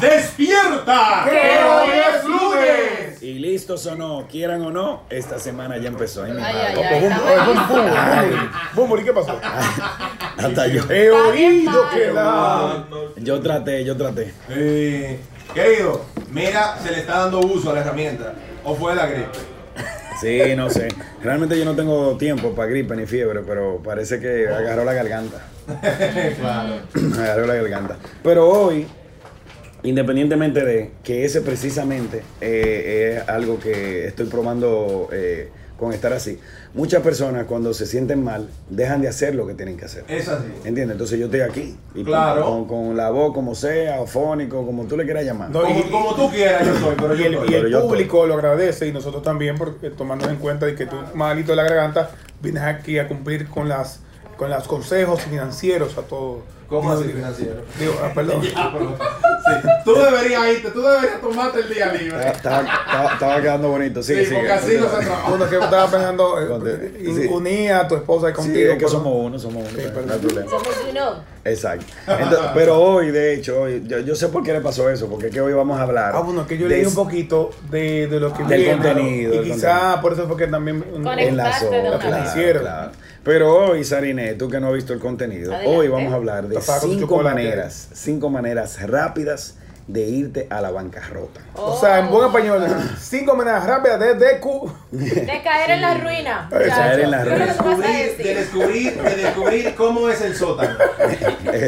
¡Despierta! ¡Que hoy es lunes! Y listos o no, quieran o no, esta semana ya empezó. Ay, mi Ay, madre. ay, Ojo, ay, bum, está eh, bum, mal. bum, bum, bum, bum, ¿y qué pasó? Hasta yo. He oído mal. que la... Yo traté, yo traté. Eh, querido, mira, se le está dando uso a la herramienta. ¿O fue la gripe? Sí, no sé. Realmente yo no tengo tiempo para gripe ni fiebre, pero parece que agarró la garganta. claro. agarró la garganta. Pero hoy, independientemente de que ese precisamente eh, es algo que estoy probando eh, con estar así, muchas personas cuando se sienten mal dejan de hacer lo que tienen que hacer. Es así. ¿Entiendes? Entonces yo estoy aquí. Y Claro. Con, con la voz como sea, o fónico, como tú le quieras llamar. No, Como, y- como tú quieras, yo soy, pero Y yo el, estoy. y el Pero yo estoy. público lo agradece y nosotros también, porque tomando en cuenta de que tú, malito de la garganta, vienes aquí a cumplir con las con los consejos financieros a todos. ¿Cómo así digo, financiero? Digo, ah, perdón. Sí, Tú deberías irte, tú deberías tomarte el día libre. Estaba, estaba- estaba quedando bonito. Sí, Sí, sí. porque así no se trabaja. Uno que estaba pensando eh, sí. unir a tu esposa y Sí, contigo. es que pero- somos uno, somos uno. Sí, no hay problema. Somos uno. Exacto. Entonces, pero hoy, de hecho, hoy, yo, yo sé por qué le pasó eso, porque es que hoy vamos a hablar. Ah, bueno, que yo de- leí un poquito de, de lo que Del viene, contenido, Y del quizá contenido. por eso fue que también. Conectaste enlazó, de una claro, claro. Pero hoy, Sarine, tú que no has visto el contenido, Adelante. hoy vamos a hablar de cinco maneras, cinco maneras rápidas de irte a la bancarrota. O sea, en buen español, cinco maneras rápidas de. De caer en la ruina. De caer en la Yo creo que tú vas a Descubrir, de descubrir, de descubrir cómo es el sótano.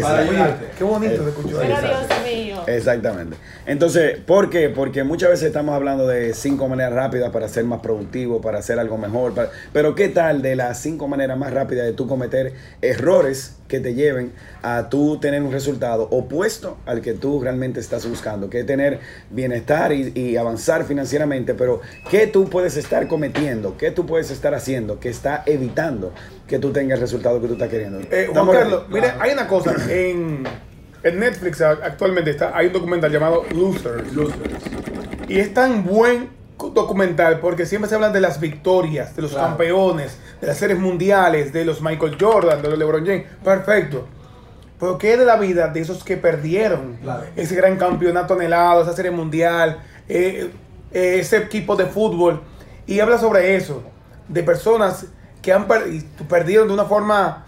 Para ayudarte. Qué bonito se escuchó Pero eso. Dios mío. Exactamente. Entonces, ¿por qué? Porque muchas veces estamos hablando de cinco maneras rápidas para ser más productivo, para hacer algo mejor. para- Pero ¿qué tal de las cinco maneras más rápidas de tú cometer errores que te lleven a tú tener un resultado opuesto al que tú realmente estás buscando? Que es tener bienestar y, y avanzar financieramente, pero ¿qué tú puedes estar cometiendo? ¿Qué tú puedes estar haciendo que está evitando que tú tengas el resultado que tú estás queriendo? Eh, Juan ¿Estamos Carlos, mira, hay una cosa. En, en Netflix actualmente está, hay un documental llamado Losers. Y es tan buen documental porque siempre se hablan de las victorias, de los Claro. campeones, de las series mundiales, de los Michael Jordan, de los LeBron James. Perfecto. Pero ¿qué de la vida de esos que perdieron? Claro. Ese gran campeonato anhelado, esa serie mundial, eh, eh, ese equipo de fútbol. Y habla sobre eso, de personas que han per- y perdieron de una forma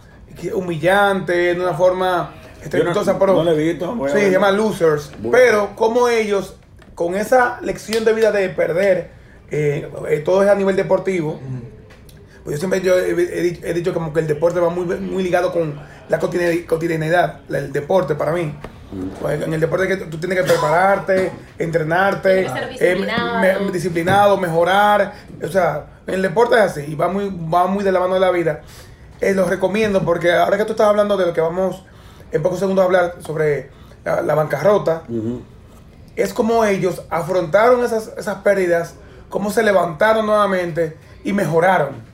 humillante, de una forma estrepitosa. no- pero, no lo he visto, Sí, se llama Losers. Bueno. Pero como ellos, con esa lección de vida de perder, eh, eh, todo es a nivel deportivo, pues yo siempre yo he, he dicho, he dicho como que el deporte va muy, muy ligado con la cotidianidad, el deporte para mí. Pues En el deporte que tú tienes que prepararte, entrenarte, Tienes que ser eh, disciplinado. me- me- disciplinado, mejorar. O sea, en el deporte es así y va muy, va muy de la mano de la vida. Eh, los recomiendo porque ahora que tú estás hablando de lo que vamos en pocos segundos a hablar sobre la, la bancarrota, es como ellos afrontaron esas, esas pérdidas, cómo se levantaron nuevamente y mejoraron.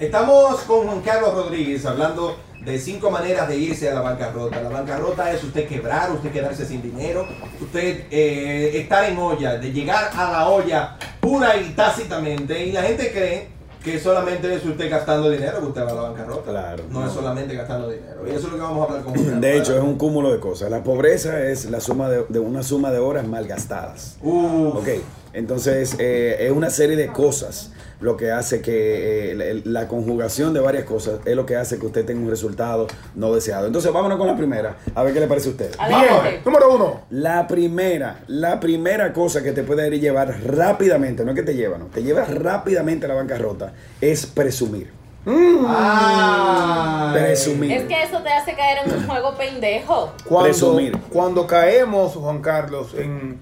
Estamos con Juan Carlos Rodríguez hablando de cinco maneras de irse a la bancarrota. La bancarrota es usted quebrar, usted quedarse sin dinero, usted eh, estar en olla, de llegar a la olla pura y tácitamente. Y la gente cree que solamente es usted gastando dinero que usted va a la bancarrota. Claro. No, es solamente gastando dinero. Y eso es lo que vamos a hablar con Carlos. De hecho, es un cúmulo de cosas. La pobreza es la suma de, de una suma de horas mal gastadas. Uf. Ok, entonces eh, es una serie de cosas lo que hace que eh, la, la conjugación de varias cosas es lo que hace que usted tenga un resultado no deseado. Entonces vámonos con la primera, a ver qué le parece a usted. Adelante. Bien, número uno. La primera, la primera cosa que te puede llevar rápidamente, no es que te lleva, no, te lleva rápidamente a la bancarrota, es presumir. Ay. Presumir. Es que eso te hace caer en un juego pendejo. Cuando, Presumir. cuando caemos, Juan Carlos, en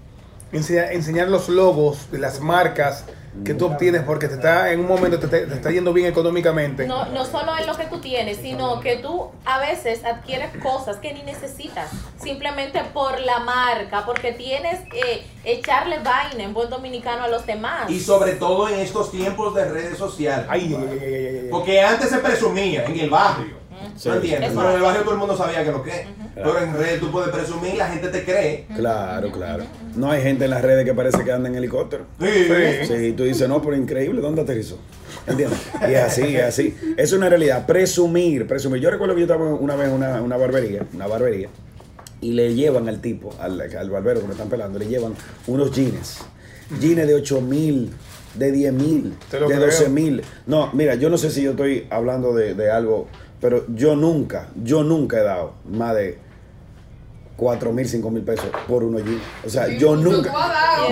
enseñar, enseñar los logos de las marcas que tú obtienes porque te está en un momento te, te- está yendo bien económicamente. No, no solo es lo que tú tienes, sino que tú a veces adquieres cosas que ni necesitas, simplemente por la marca, porque tienes que echarle vaina en buen dominicano a los demás. Y sobre todo en estos tiempos de redes sociales. Ay, ay, ay, ay, ay, ay. Porque antes se presumía en el barrio. Sí. ¿No entiendes? Eso Pero en el barrio todo el mundo sabía que lo que. es. Pero en redes tú puedes presumir, la gente te cree. Claro, claro. No hay gente en las redes que parece que anda en helicóptero. Sí. Sí, y tú dices, no, pero increíble, ¿dónde aterrizó? ¿Entiendes? Y es así, es así. Es una realidad. Presumir, presumir. Yo recuerdo que yo estaba una vez en una, una barbería, una barbería, y le llevan al tipo, al, al barbero que me están pelando, le llevan unos jeans. Jeans de 8 mil, de 10 mil, Te de creo. 12 mil. No, mira, yo no sé si yo estoy hablando de, de algo, pero yo nunca, yo nunca he dado más de 4 mil, 5 mil pesos por unos jeans. O sea, yo nunca.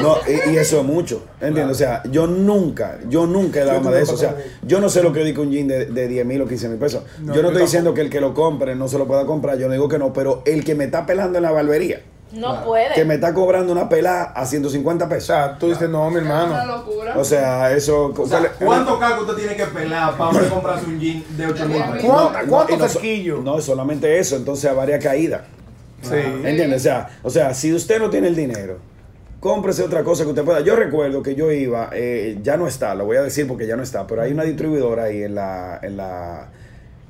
No, y, y eso es mucho, ¿entiendes? O sea, yo nunca, yo nunca he dado más de eso. O sea, yo no sé lo que dice un jean de, de 10 mil o 15 mil pesos. No, yo no estoy diciendo que el que lo compre no se lo pueda comprar, yo no digo que no, pero el que me está pelando en la barbería, No Claro. puede. que me está cobrando una pelada a 150 O pesos. sea, tú dices, no, mi Es una hermano. locura. O sea, eso... O sea, ¿cuánto caco usted tiene que pelar para usted comprarse un jean de 8 mil pesos? ¿Cuánto- cuánto no cerquillo? No, es solamente eso, entonces a varias caídas. Sí. ¿Entiendes? O sea, o sea, si usted no tiene el dinero, cómprese otra cosa que usted pueda. Yo recuerdo que yo iba, eh, ya no está, lo voy a decir porque ya no está, pero hay una distribuidora ahí en la, en la,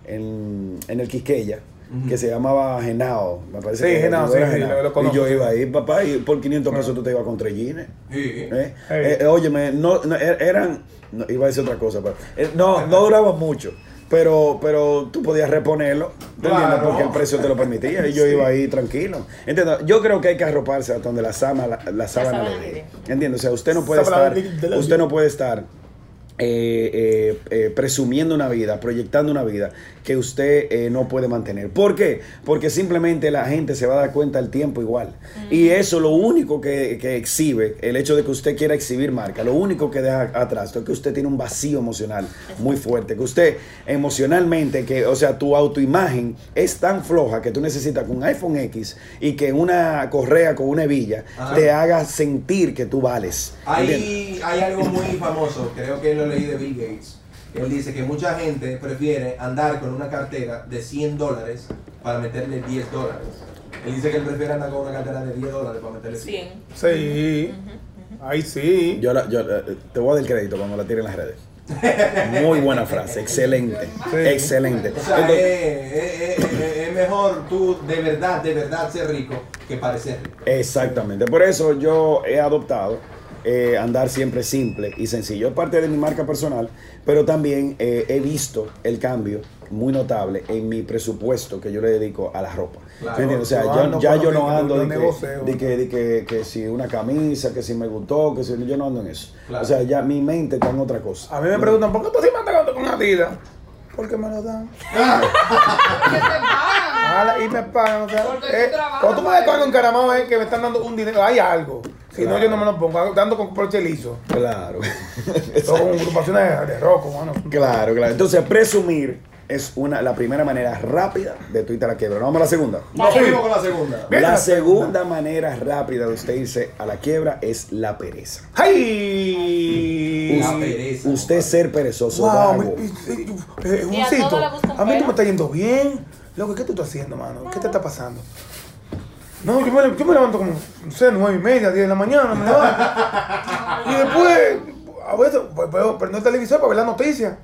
en, en el Quisqueya. Que se llamaba Genao, me parece Sí, que Genao, sí, sí, lo- lo conozco. Y yo iba ahí, papá, y por 500 pesos tú te ibas con tres jeans. Sí. ¿eh? Hey. Eh, eh, óyeme, no, no, er- eran, no, iba a decir otra cosa, pero eh, no, no duraban mucho. Pero, pero tú podías reponerlo. Claro. Porque el precio te lo permitía y yo iba ahí tranquilo. ¿Entiendes? Yo creo que hay que arroparse hasta donde la, sama, la, la sábana le dé. ¿Entiendes? O sea, usted no puede estar, usted no puede estar eh, eh, eh, presumiendo una vida, proyectando una vida que usted eh, no puede mantener. ¿Por qué? Porque simplemente la gente se va a dar cuenta al tiempo igual. Y eso lo único que, que exhibe, el hecho de que usted quiera exhibir marca, lo único que deja atrás es que usted tiene un vacío emocional muy fuerte, que usted emocionalmente, que, o sea, tu autoimagen es tan floja que tú necesitas que un iPhone X y que una correa con una hebilla Ajá. te haga sentir que tú vales. Hay, hay algo muy famoso, creo que lo leí de Bill Gates. Él dice que mucha gente prefiere andar con una cartera de 100 dólares para meterle 10 dólares. Él dice que él prefiere andar con una cartera de 10 dólares para meterle 100. 100. Sí. Ahí sí. Yo, la- yo, eh, te voy a dar el crédito cuando la tire en las redes. Muy buena frase, excelente, Sí. excelente. O sea, Entonces- es, es- es- es mejor tú de verdad, de verdad ser rico que parecer rico. Exactamente, por eso yo he adoptado eh, andar siempre simple y sencillo. Es parte de mi marca personal, pero también eh, he visto el cambio muy notable en mi presupuesto que yo le dedico a la ropa. Claro. ¿Me entiendes? O sea, Yo ya yo no ando de que, de que, de que, que si una camisa, que si me gustó, que si yo no ando en eso. Claro. O sea, ya mi mente está en otra cosa. A mí me preguntan, ¿por qué tú sí me andas con Adidas? Porque me lo dan. ¿Qué te Ala, y me pagan. O sea, eh, cuando tú me ves con un caramado es que me están dando un dinero. Hay algo. Si no, yo no me lo pongo. Dando con porche liso. Claro. Todo con agrupaciones de, de roco, mano. Claro, claro. Entonces, presumir es una, la primera manera rápida de tú irte a la quiebra. ¿No vamos a la segunda? Nos fuimos con la segunda. Bien, La la segunda manera rápida de usted irse a la quiebra es la pereza. ¡Ay! La pereza. Usted ser perezoso, Wow, vago. eh, eh, a mí tú pero. me está yendo bien. Loco, ¿qué tú estás haciendo, mano? ¿Qué te está pasando? No, yo me, yo me levanto como, no sé, nueve y media, diez de la mañana, me levanto. y después, a veces, pues, veo, prendo el televisor para ver las noticias.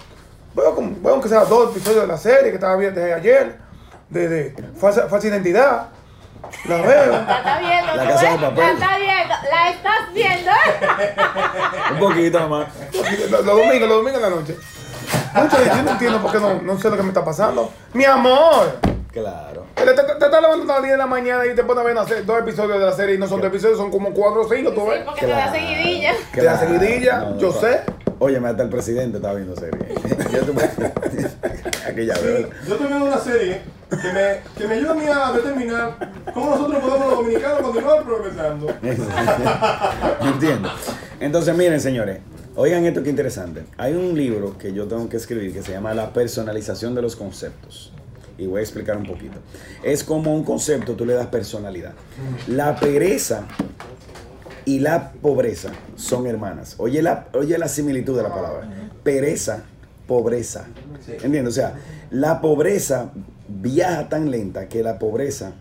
Veo, como, veo aunque sea dos episodios de la serie que estaba viendo desde ayer, de, de falsa, falsa identidad. La veo. La está viendo, La ¿tú Casa de? Papel. La está viendo, la estás viendo. Un poquito. Los, los domingos, los domingos en la noche. Mucho, yo no entiendo por qué no, no sé lo que me está pasando. Mi amor. Claro. Te, te, te estás levantando a las 10 de la mañana y te pones a ver dos episodios de la serie y no son dos episodios, son como cuatro o cinco, tú Sí, ves. porque te da Claro. seguidilla. Te da seguidilla, yo sé. Oye, hasta el presidente está viendo serie. Tú- Aquí ya veo. Yo estoy viendo una serie que me, que me ayuda a mí a determinar cómo nosotros podemos los dominicanos continuar progresando. Entiendo. Entonces, miren, señores, oigan esto que interesante. Hay un libro que yo tengo que escribir que se llama La personalización de los conceptos. Y voy a explicar un poquito. Es como un concepto, tú le das personalidad. La pereza y la pobreza son hermanas. Oye la, oye la similitud de la palabra. Pereza, pobreza. ¿Entiendes? O sea, la pobreza viaja tan lenta que la pobreza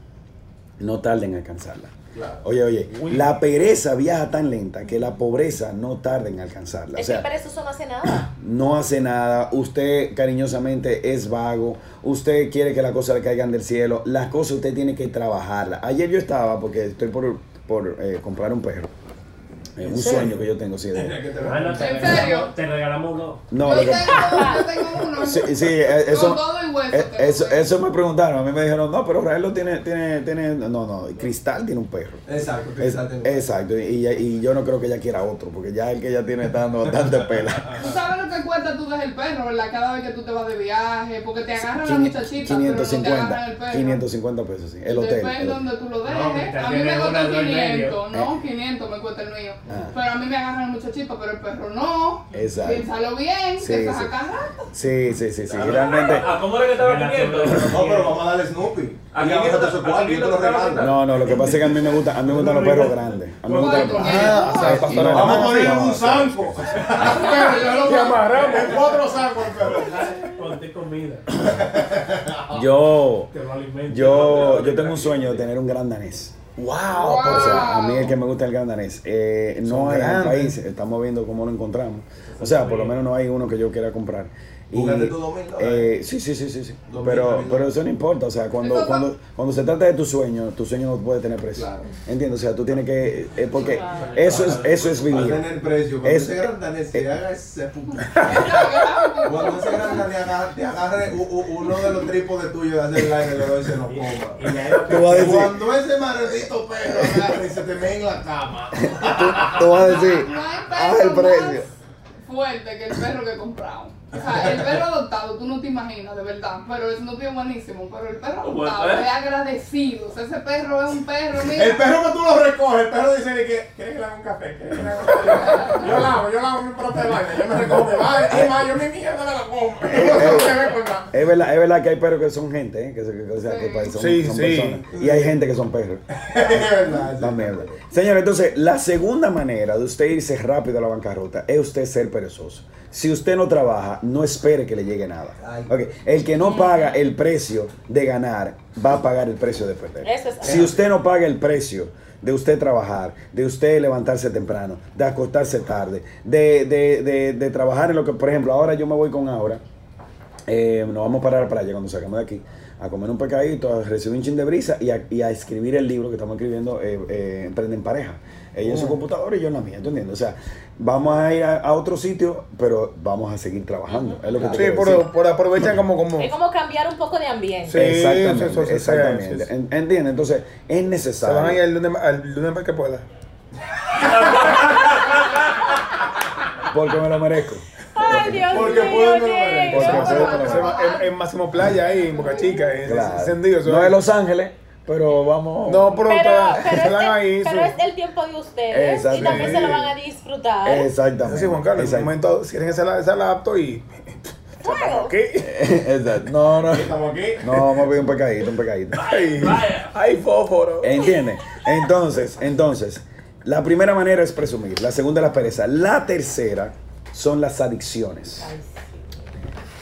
no tarda en alcanzarla. Claro. Oye, oye, la pereza viaja tan lenta que la pobreza no tarda en alcanzarla. O Es que sea, perezoso no hace nada. no hace nada, usted cariñosamente es vago, usted quiere que las cosas le caigan del cielo, las cosas usted tiene que trabajarlas. Ayer yo estaba, porque estoy por, por eh, comprar un perro, Es un ¿En serio? sueño que yo tengo, sí. de- Bueno, te ¿En regalamos, serio? te regalamos dos. No, yo, lo que- tengo, yo tengo uno. Sí, sí, eh, eso, Con todo y hueso. eh, eso, eso me preguntaron. A mí me dijeron, no, pero Raelo tiene, tiene, tiene, no, no, Cristal tiene un perro. Exacto, que Es- está teniendo- exacto, y, y yo no creo que ella quiera otro, porque ya el que ella tiene está dando bastante pela. Tú sabes lo que cuesta tú dejar el perro, ¿verdad? Cada vez que tú te vas de viaje, porque te agarran la muchachita, pero no te 550, el perro. 550 pesos, sí. El hotel. Depende el- de donde tú lo No, dejes. Cristal a mí me tiene cuesta dos y medio. 500, no, 500 me cuesta el mío. Ah. Pero a mí me agarran el muchachito, pero el perro no. Exacto. Piénsalo bien, Sí, que estás sí. acá rato. Sí, sí, sí, sí. Realmente. ¿A cómo era que estaba 500? No, pero vamos a darle Snoopy. ¿A Y quién ahora está- te su a cuarto, quién yo te lo regalo. No, no, lo que pasa es que a mí me gustan, a mí me gustan los perros grandes. A mí me gustan los perros. Ah, o sea. Vamos a ponerle No, un zanco. Y amarramos. Cuatro zancos el perro. Ponte comida. Yo, yo, yo tengo un sueño de tener un gran danés. Wow. O sea, a mí el que me gusta el gran danés. Eh, no hay en el país, estamos viendo cómo lo encontramos. O sea, por lo menos no hay uno que yo quiera comprar. Y, dos mil dólares. eh, sí, sí, sí, sí, sí. Pero, pero eso no importa. O sea, cuando, cuando, cuando se trata de tu sueño, tu sueño no puede tener precio. Claro. ¿Entiendes? O sea, tú tienes que. eh, porque Claro. eso es, eso es vivir. tener precio. Cuando Es- ese gran danés se haga ese puto. Cuando Cuando ese gran danés agarre- te agarre uno de los trípodes tuyos de hacer el aire, le se lo Y, coma. y ya era Tú vas a decir, Cuando ese maldito perro agarre y se te mea en la cama. tú vas a decir, No hay ah, el precio. más fuerte que el perro que compramos. O sea, el perro adoptado, tú no te imaginas, de verdad. Pero es buenísimo. Pero el perro ¿Cómo es, adoptado eh? es agradecido. O sea, ese perro es un perro, mira. El perro que tú lo recoges, el perro dice que, ¿quieres que le haga un café? ¿Quieres que le haga un café? Yo la hago, yo la hago mi propia vaina, yo me recojo mi vaina, es más, yo mi mierda me la como. Con nada. Es verdad, es verdad que hay perros que son gente, ¿eh? que, se- que- o sea, que son, Sí, son sí. personas. Y hay gente que son perros. Es verdad, mierda. Señores, entonces, la segunda manera de usted irse rápido a la bancarrota es usted ser perezoso. Si usted no trabaja, no espere que le llegue nada. El que no paga el precio de ganar, va a pagar el precio de perder. Eso es Si usted no paga el precio de usted trabajar, de usted levantarse temprano, de acostarse tarde, de, de, de, de trabajar en lo que, por ejemplo, ahora yo me voy con Aura, eh, nos vamos para la playa cuando salgamos de aquí, a comer un pecadito, a recibir un chin de brisa y a, y a escribir el libro que estamos escribiendo, eh, eh, Emprende en Pareja. Ella en su computadora y yo en la mía, ¿tú entiendes? O sea, vamos a ir a, a otro sitio, pero vamos a seguir trabajando. Es lo que Sí, quiero por, por aprovechan como como. Es como cambiar un poco de ambiente. Sí, exactamente, eso, exactamente. sí, sí. En- ¿Entiendes? Entonces, es Se necesario. van a ir al lunes, al lunes para que pueda. Porque me lo merezco. Ay, Dios Porque mío, pueden Diego. Porque Se- puede- va en, Máximo Playa ahí, en Boca Chica, en Claro. encendido. No es. de Los Ángeles, pero vamos. No, pero, Pero, pero, es, el, ahí. pero su- es el tiempo de ustedes y también se lo van a disfrutar. Exactamente. Sí, Juan Carlos, en un momento quieren esa, esa laptop y. ¿Qué? Exacto. No, no. Estamos aquí. No, vamos a pedir un pecadito, un pecadito. Ay, Vaya. ay, fósforo. ¿Entiendes? Entonces, entonces, la primera manera es presumir, la segunda es la pereza, la tercera son las adicciones.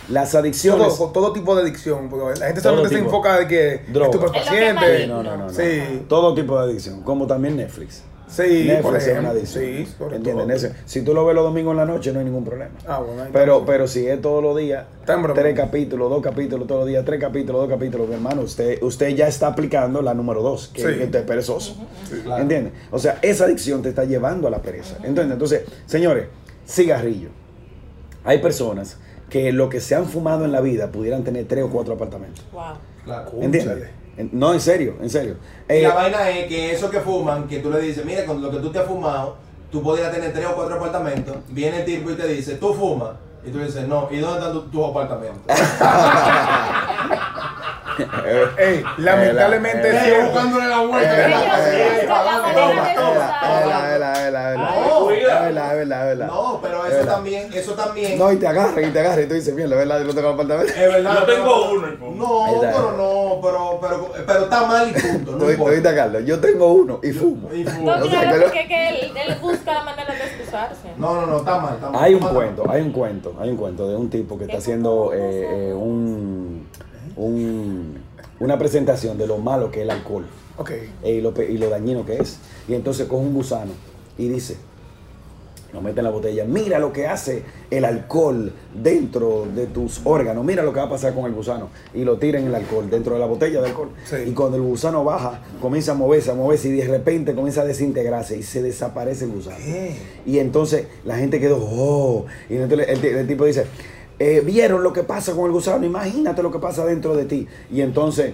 Las adicciones. Todo, todo tipo de adicción. Porque la gente solamente se enfoca de que Droga. estupefacientes. Es lo No, no, no, no. Sí. Todo tipo de adicción, como también Netflix. Sí, Netflix por es una adicción. Sí, sobre ¿Entienden? si tú lo ves los domingos en la noche, no hay ningún problema. Ah, bueno, Pero, pero si es todos los días, tres capítulos, dos capítulos todos los días, tres capítulos, dos capítulos, mi hermano, usted, usted ya está aplicando la número dos, que Sí. es que usted es perezoso. claro. ¿Entiendes? O sea, esa adicción te está llevando a la pereza. ¿Entiendes? Entonces, señores, cigarrillo. Hay personas que lo que se han fumado en la vida pudieran tener tres o cuatro apartamentos. Wow. Claro. ¿Entiendes? No, en serio, en serio. Y Eh, la vaina es que eso que fuman, que tú le dices, mira, con lo que tú te has fumado, tú podrías tener tres o cuatro apartamentos. Viene el tipo y te dice, tú fumas. Y tú dices, no, ¿y dónde están tu- tus apartamentos? Ey, lamentablemente Eh, es Ey, cierto. buscándole la vuelta. Eh, eh, Toma, toma. No, pero Es eso también, eso también. No, y te agarran, y te agarran, y tú dices, mierda, ¿verdad? Yo no tengo apartamento. Es verdad. Yo pero- tengo uno, hijo. No, pero no, pero, pero, pero está mal y punto. No importa. Carlos, yo tengo uno y fumo. Y fuma. No, claro, porque que él, él busca la manera de excusarse. No, no, no, está mal, está mal. Hay un cuento, hay un cuento, hay un cuento de un tipo que está ¿Qué haciendo eh, eh, un, un- una presentación de lo malo que es el alcohol Ok. eh, y, lo, y lo dañino que es. Y entonces coge un gusano y dice, Lo mete en la botella. Mira lo que hace el alcohol dentro de tus órganos. Mira lo que va a pasar con el gusano. Y lo tira en el alcohol, dentro de la botella de alcohol. Sí. Y cuando el gusano baja, comienza a moverse, a moverse y de repente comienza a desintegrarse y se desaparece el gusano. ¿Qué? Y entonces la gente quedó, oh. Y entonces el, el tipo dice, eh, ¿vieron lo que pasa con el gusano? Imagínate lo que pasa dentro de ti. Y entonces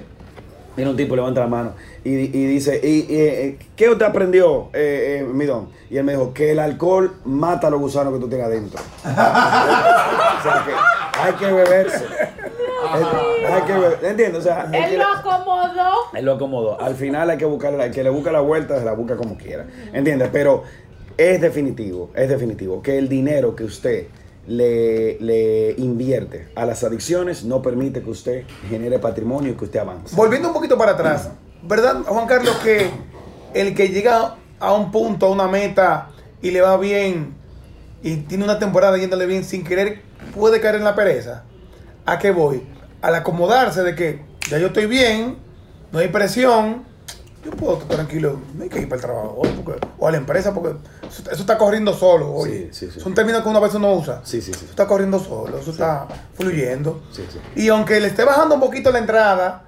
Viene un tipo, levanta la mano y, y dice, ¿y, y, eh, qué usted aprendió, eh, eh, mi don? Y él me dijo, que el alcohol mata a los gusanos que tú tienes adentro. o sea que hay que beberse. Hay que beber- ¿Entiendes? O sea, que Él lo acomodó. él lo acomodó. Al final hay que buscarle, el que le busca la vuelta, se la busca como quiera. ¿Entiendes? Pero es definitivo, es definitivo que el dinero que usted le, le invierte a las adicciones no permite que usted genere patrimonio y que usted avance. Volviendo un poquito para atrás, ¿verdad, Juan Carlos, que el que llega a un punto, a una meta y le va bien y tiene una temporada yéndole bien sin querer, puede caer en la pereza? ¿A qué voy? Al acomodarse de que ya yo estoy bien, no hay presión, yo puedo estar tranquilo, no hay que ir para el trabajo hoy, porque- o a la empresa, porque eso, eso está corriendo solo. Oye. Sí, sí, sí. Son términos que una vez uno usa. Sí, sí, sí. Eso está corriendo solo, eso está fluyendo. Sí, sí. Y aunque le esté bajando un poquito la entrada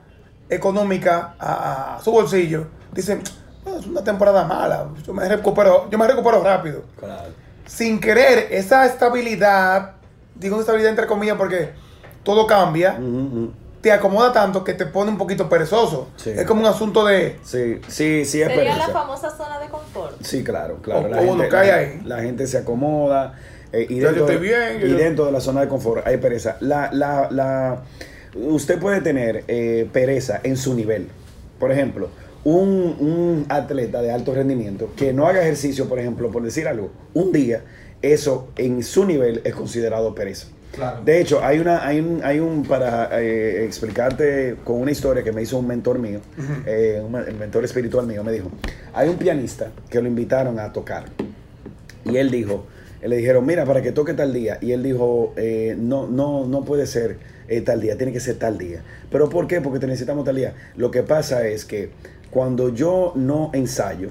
económica a, a su bolsillo, dicen, "No, es una temporada mala, yo me recupero, yo me recupero rápido. Claro. Sin querer, esa estabilidad, digo estabilidad entre comillas porque todo cambia, ujú. Te acomoda tanto que te pone un poquito perezoso. Sí. Es como un asunto de... Sí, sí, sí es Sería la famosa zona de confort. Sí, claro, claro. O- o uno cae ahí. La gente se acomoda. eh, y Ya yo dentro, estoy bien, yo- y dentro de la zona de confort hay pereza. La, la, la, usted puede tener eh, pereza en su nivel. Por ejemplo, un, un atleta de alto rendimiento que no haga ejercicio, por ejemplo, por decir algo, un día, eso en su nivel es considerado pereza. Claro. De hecho, hay una, hay un, hay un para eh, explicarte con una historia que me hizo un mentor mío, eh, un me- mentor espiritual mío, me dijo, hay un pianista que lo invitaron a tocar y él dijo, le dijeron, mira, para que toque tal día, y él dijo, eh, no, no, no puede ser eh, tal día, tiene que ser tal día. ¿Pero por qué? Porque te necesitamos tal día. Lo que pasa es que cuando yo no ensayo,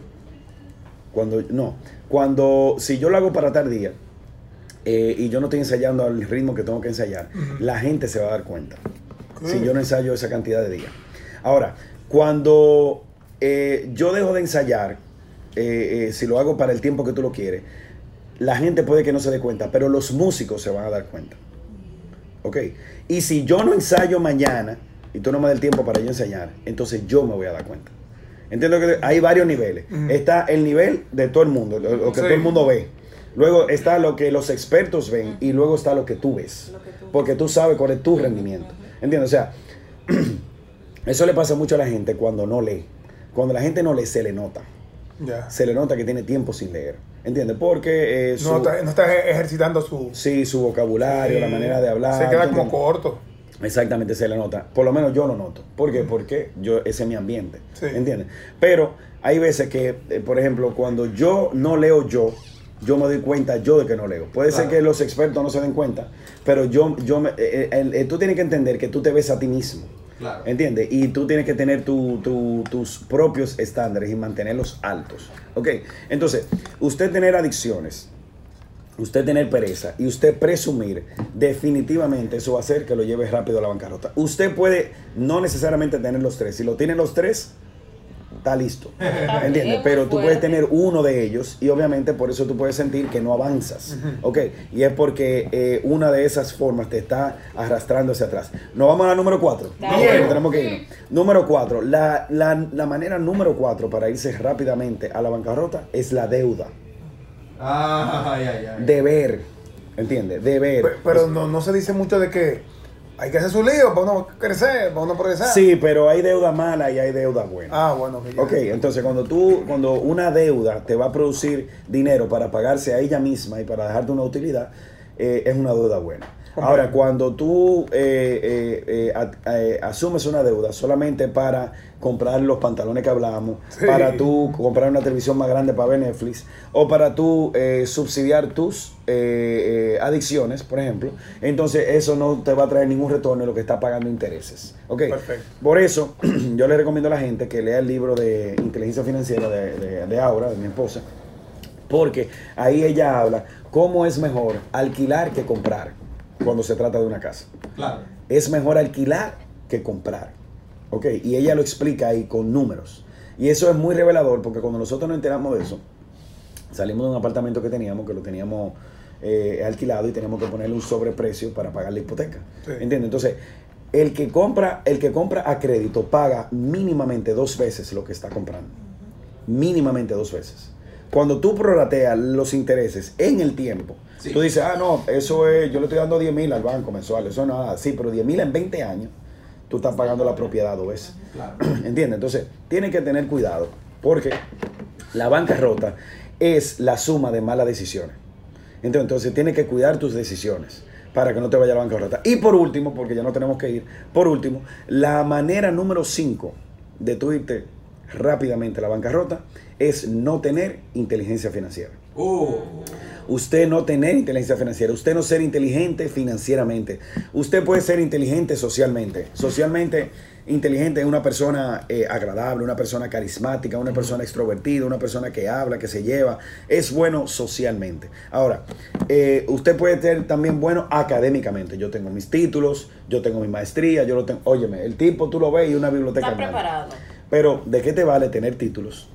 cuando no, cuando si yo lo hago para tal día eh, y yo no estoy ensayando al ritmo que tengo que ensayar, la gente se va a dar cuenta. Si yo no ensayo esa cantidad de días. Ahora, cuando eh, yo dejo de ensayar, eh, si lo hago para el tiempo que tú lo quieres, la gente puede que no se dé cuenta, pero los músicos se van a dar cuenta. ¿Ok? Y si yo no ensayo mañana y tú no me das el tiempo para yo ensayar, entonces yo me voy a dar cuenta. Entiendo que hay varios niveles. Está el nivel de todo el mundo, lo, lo que Sí. todo el mundo ve. Luego está lo que los expertos ven y luego está lo que tú ves. Porque tú sabes cuál es tu rendimiento. ¿Entiendes? O sea, eso le pasa mucho a la gente cuando no lee. Cuando la gente no lee, se le nota. Ya. Se le nota que tiene tiempo sin leer. ¿Entiendes? Porque eh, su, No está, no está ejercitando su... sí, su vocabulario, la manera de hablar. Se queda como ¿entiendes? corto. Exactamente, se le nota. Por lo menos yo lo noto. ¿Por qué? Porque yo, ese es mi ambiente. Sí. ¿Entiendes? Pero hay veces que, eh, por ejemplo, cuando yo no leo yo, yo me doy cuenta yo de que no leo. Puede ser que los expertos no se den cuenta, pero yo, yo me- eh, eh, eh, tú tienes que entender que tú te ves a ti mismo. Claro. ¿Entiendes? Y tú tienes que tener tu- tu- tus propios estándares y mantenerlos altos. ¿Ok? Entonces, usted tener adicciones, usted tener pereza y usted presumir, definitivamente eso va a hacer que lo lleve rápido a la bancarrota. Usted puede no necesariamente tener los tres. Si lo tiene los tres, está listo. ¿Entiendes? Pero tú puedes tener uno de ellos y obviamente por eso tú puedes sentir que no avanzas. ¿Ok? Y es porque eh, una de esas formas te está arrastrando hacia atrás. Nos vamos a la número cuatro. Bien. tenemos que irnos. Número cuatro. La, la, la manera número cuatro para irse rápidamente a la bancarrota es la deuda. Ay, ay, ay. Deber. ¿Entiendes? Deber. Pe- Pero no, no se dice mucho de que hay que hacer su lío para uno crecer, para uno progresar. Sí, pero hay deuda mala y hay deuda buena. Ah, bueno. que ya. Ok, entonces cuando tú, cuando una deuda te va a producir dinero para pagarse a ella misma y para dejarte una utilidad, eh, es una deuda buena. Ahora, cuando tú eh, eh, eh, eh, asumes una deuda solamente para comprar los pantalones que hablábamos, Sí. para tú comprar una televisión más grande para ver Netflix, o para tú eh, subsidiar tus adicciones, por ejemplo, entonces eso no te va a traer ningún retorno de lo que está pagando intereses. ¿Ok? Perfecto. Por eso, yo le recomiendo a la gente que lea el libro de inteligencia financiera de, de- de Aura, de mi esposa, Porque ahí ella habla cómo es mejor alquilar que comprar cuando se trata de una casa. Claro. Es mejor alquilar que comprar. ¿Ok? Y ella lo explica ahí con números. Y eso es muy revelador porque cuando nosotros nos enteramos de eso, salimos de un apartamento que teníamos, que lo teníamos eh, alquilado y teníamos que ponerle un sobreprecio para pagar la hipoteca. Sí. ¿Entiendes? Entonces, el que compra, el que compra a crédito paga mínimamente dos veces lo que está comprando. Mínimamente dos veces. Cuando tú prorrateas los intereses en el tiempo, Sí. tú dices, ah, no, eso es, yo le estoy dando 10 mil al banco mensual, eso no es nada. Sí, pero 10 mil en 20 años, tú estás pagando la propiedad dos veces. Claro. ¿Entiendes? Entonces, tienen que tener cuidado, porque la bancarrota es la suma de malas decisiones. Entonces, entonces tienes que cuidar tus decisiones para que no te vaya la bancarrota. Y por último, porque ya no tenemos que ir, por último, la manera número 5 de tú irte rápidamente a la bancarrota es no tener inteligencia financiera. Uh, Usted no tener inteligencia financiera, usted no ser inteligente financieramente. Usted puede ser inteligente socialmente. Socialmente inteligente es una persona eh, agradable, una persona carismática, una persona extrovertida, una persona que habla, que se lleva. Es bueno socialmente. Ahora, eh, usted puede ser también bueno académicamente. Yo tengo mis títulos, yo tengo mi maestría, yo lo tengo. Óyeme, el tipo tú lo ves y una biblioteca. Está preparado. Pero, ¿de qué te vale tener títulos?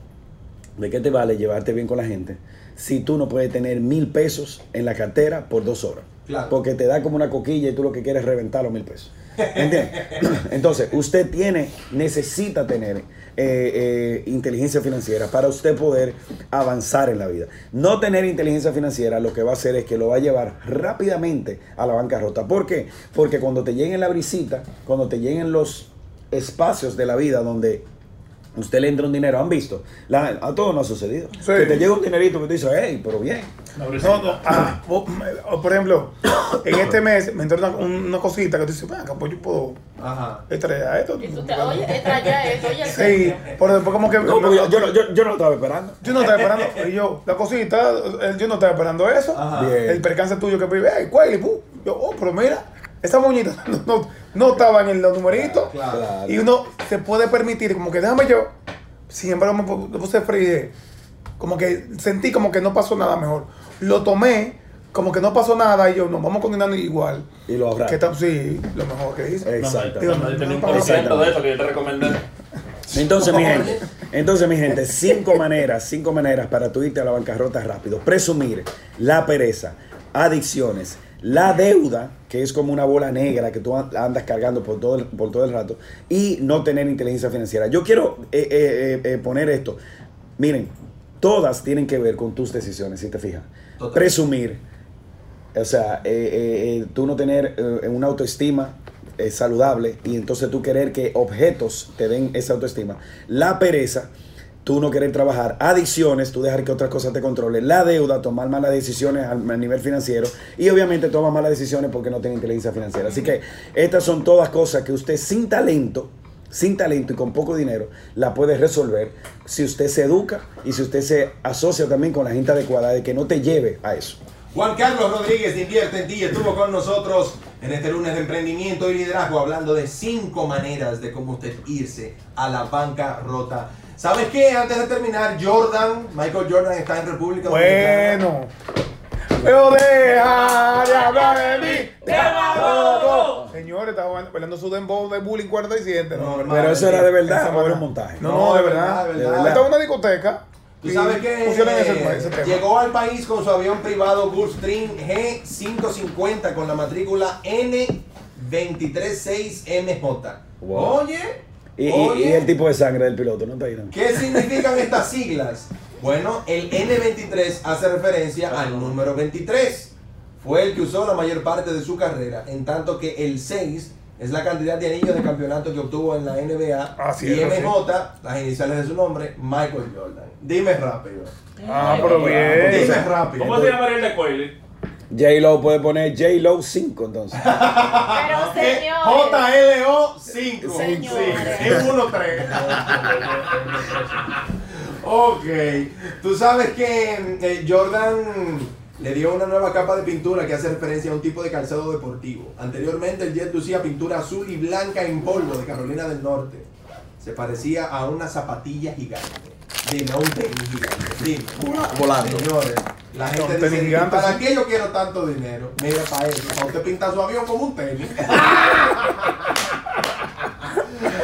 ¿De qué te vale llevarte bien con la gente si tú no puedes tener mil pesos en la cartera por dos horas? Claro. Porque te da como una coquilla y tú lo que quieres es reventar los mil pesos. ¿Entiendes? Entonces, usted tiene, necesita tener eh, eh, inteligencia financiera para usted poder avanzar en la vida. No tener inteligencia financiera lo que va a hacer es que lo va a llevar rápidamente a la bancarrota. ¿Por qué? Porque cuando te lleguen la brisita, cuando te lleguen los espacios de la vida donde usted le entra un dinero, ¿han visto? La- a todos nos ha sucedido. Sí. Que te llega un dinerito que te dice, hey, pero bien. No, no, ah, o- o, por ejemplo, en este mes me entró una, una cosita que tú dices, venga, pues yo puedo ajá. extraer esto. Y tú te, oye, extra ya esto, oye, Sí, pero después como que... No, yo, yo, no- yo- yo no lo estaba esperando. Yo no estaba esperando, y yo, la cosita, yo no estaba esperando eso. Ajá. El percance tuyo que vive, hey, cuál, y pu. Yo, oh, pero mira, esa moñita no, no, no estaba en los numeritos. Claro. Claro. Y uno se puede permitir, como que déjame yo. Sin embargo, me pu- me puse frío. Como que sentí como que no pasó nada mejor. Lo tomé, como que no pasó nada, y yo, nos vamos continuando igual. Y lo ahorraron. Que está, sí, lo mejor que hice. Exacto. Digo, No, yo tenía un no, por ciento no. de eso que yo te recomendé. Entonces, mi gente, entonces, mi gente, cinco maneras, cinco maneras para tú irte a la bancarrota rápido. Presumir, la pereza, adicciones, la deuda, que es como una bola negra que tú an- andas cargando por todo el, por todo el rato, y no tener inteligencia financiera. Yo quiero eh, eh, eh, poner esto. Miren, todas tienen que ver con tus decisiones, si te fijas. Total. Presumir, o sea, tú no tener una autoestima saludable y entonces tú querer que objetos te den esa autoestima. La pereza, tú no querer trabajar. Adicciones, tú dejar que otras cosas te controlen. La deuda, tomar malas decisiones a, nivel financiero. Y obviamente toma malas decisiones porque no tiene inteligencia financiera. Así que estas son todas cosas que usted sin talento, sin talento y con poco dinero, la puede resolver si usted se educa y si usted se asocia también con la gente adecuada de que no te lleve a eso. Juan Carlos Rodríguez de Invierte en Ti estuvo con nosotros en este lunes de emprendimiento y liderazgo hablando de cinco maneras de cómo usted irse a la bancarrota. ¿Sabes qué? Antes de terminar, Jordan, Michael Jordan está en República Dominicana. Bueno. Pero deja de hablar de mí. ¡Demagogo! Señores, estaba jugando- bailando su dembow de bullying 47. No, No, hermano. Pero eso era de verdad Esa o era un montaje. no, no, de verdad. de verdad. Estaba en una discoteca. Tú y sabes que pusieron ese, ese tema. llegó al país con su avión privado Gulfstream G550 con la matrícula N236MJ. Wow. Oye, Y, y- oye. y el tipo de sangre del piloto, ¿no está ahí? ¿Qué significan estas siglas? Bueno, el N23 hace referencia al número 23. Fue el que usó la mayor parte de su carrera, en tanto que el 6 es la cantidad de anillos de campeonato que obtuvo en la NBA. Así y es, así. MJ, las iniciales de su nombre, Michael Jordan. Dime rápido. Ah, pero bien. Dime rápido. ¿Cómo se llamaría el de Coily? J-Lo puede poner J-Lo 5 entonces. Pero señores. JLO 5. Señores. Es 1-3. ok. Tú sabes que eh, Jordan le dio una nueva capa de pintura que hace referencia a un tipo de calzado deportivo. Anteriormente el Jet lucía pintura azul y blanca en polvo de Carolina del Norte. Se parecía a una zapatilla gigante. De no un tenis gigante. Dime. Volando. Señores, la gente dice, tenis "¿Y gigantes, ¿para sí". qué yo quiero tanto dinero? Mira, para eso, para usted pintar su avión como un tenis.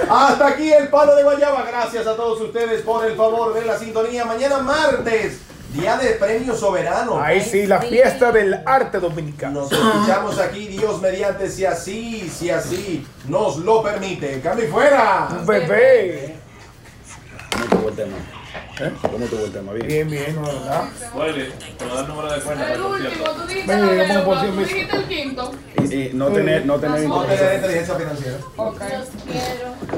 Hasta aquí el palo de Guayaba. Gracias a todos ustedes por el favor de la sintonía. Mañana martes, día de premio soberano. Ahí sí, la fiesta del arte dominicano. Nos escuchamos aquí, Dios mediante, si así, si así nos lo permite. ¡Cambio y fuera! Un bebé. ¿Cómo tuvo el tema? ¿Eh? ¿Cómo tuvo el tema? Bien. Bien, bien, ¿no? ¿verdad? Wiley, te lo da el número de cuenta El el último, tú dijiste yo pongo por tú dijiste el quinto. Y, y no tener, no tener No tener inteligencia. inteligencia financiera. Ok.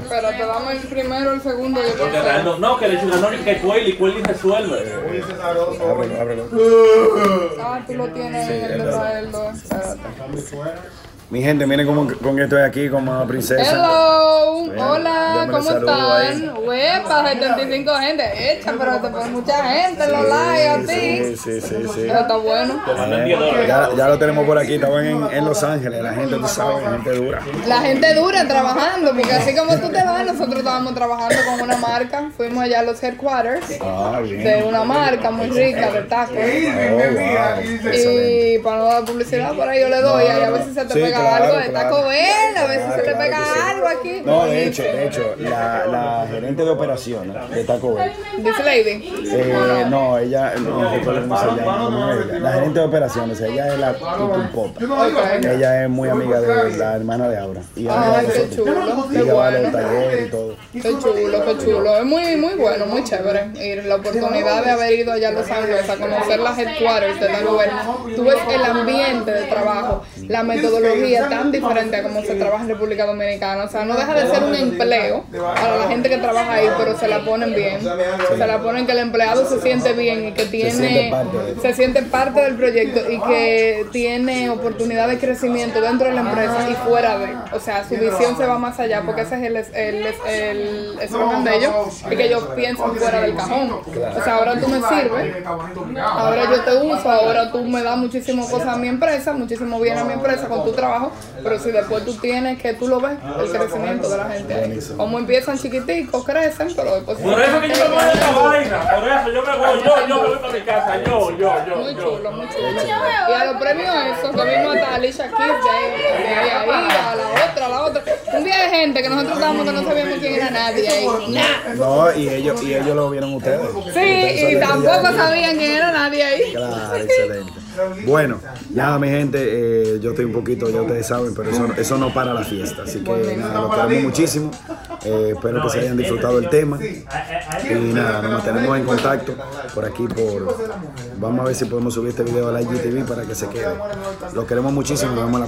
Pero te damos el primero, el segundo y el tercero. No, que le ganó que Cueli, Cueli resuelve. Ábrelo, ábrelo. Ah, tú lo tienes en el de. Espérate. Mi gente, miren cómo con esto aquí como una princesa. Hello, Bien, hola, ¿cómo están? Huepa, 75 gente. Echa, pero te pone mucha gente en los likes a Sí, ti. sí, sí, sí. Eso está bueno. Eh, 10 dólares. ya, ya lo tenemos por aquí, estaban en, en Los Ángeles, la gente, tú sabes, gente dura. La gente dura trabajando, porque así como tú te vas, nosotros estábamos trabajando con una marca. Fuimos allá a los headquarters Ah, bien. de una marca muy rica de tacos. Oh, wow. Y para no dar publicidad, por ahí yo le doy, y a ver si se te Sí, pega claro, algo de claro. Taco Bell, a si se te pega sí. algo aquí. No, de hecho, de hecho, la, la gerente de operaciones de Taco Bell. This lady. Eh, no, ella, no recuerdo cómo se llama, cómo es ella. La gerente de operaciones, ella es la tutumpota. Ella es muy amiga de la hermana de Aura. Y ella Ay, va a qué chulo, qué Ella va a los bueno. talleres y todo. Qué chulo, qué chulo. Es muy, muy bueno, muy chévere. Y la oportunidad de haber ido allá a Los Ángeles a conocer las headquarters de Taco Bell. Tú ves el ambiente de trabajo, la metodología tan diferente a como se trabaja en República Dominicana. O sea, no deja de ser un empleo para la gente que trabaja ahí, pero se la ponen bien. Se la ponen que el empleado se siente bien y que tiene, se siente parte del proyecto y que tiene oportunidad de crecimiento dentro de la empresa y fuera de. O sea, su visión se va más allá porque ese es el es- el es- el eslogan de ellos y que ellos piensan fuera del cajón. O sea, ahora tú me sirves, ahora yo te uso, ahora tú me das muchísimas cosas a mi empresa, muchísimo bien a mi empresa con tu trabajo, pero si después tú tienes que tú lo ves, el crecimiento de la gente ahí. Como empiezan chiquiticos, crecen, pero después... Por eso que yo me voy de esta vaina. Por eso yo me voy, yo, yo me voy para mi casa. Yo, yo, yo, Muy chulo, muy chulo. Y a los premios esos, que vimos hasta Alicia Keys de, ahí, ahí, a la otra, a la otra. Un día de gente que nosotros estábamos que no sabíamos quién era nadie ahí. No, y ellos, y ellos lo vieron ustedes. Sí, Ustedes y tampoco sabían quién era nadie ahí. Claro, excelente. Bueno, nada, mi gente, eh, yo estoy un poquito, ya ustedes saben, pero eso, eso no para la fiesta. Así que nada, lo queremos muchísimo. Eh, espero que se hayan disfrutado el tema. Y nada, nos mantenemos en contacto por aquí. por Vamos a ver si podemos subir este video a la IGTV para que se quede. Lo queremos muchísimo. Nos vemos la próxima.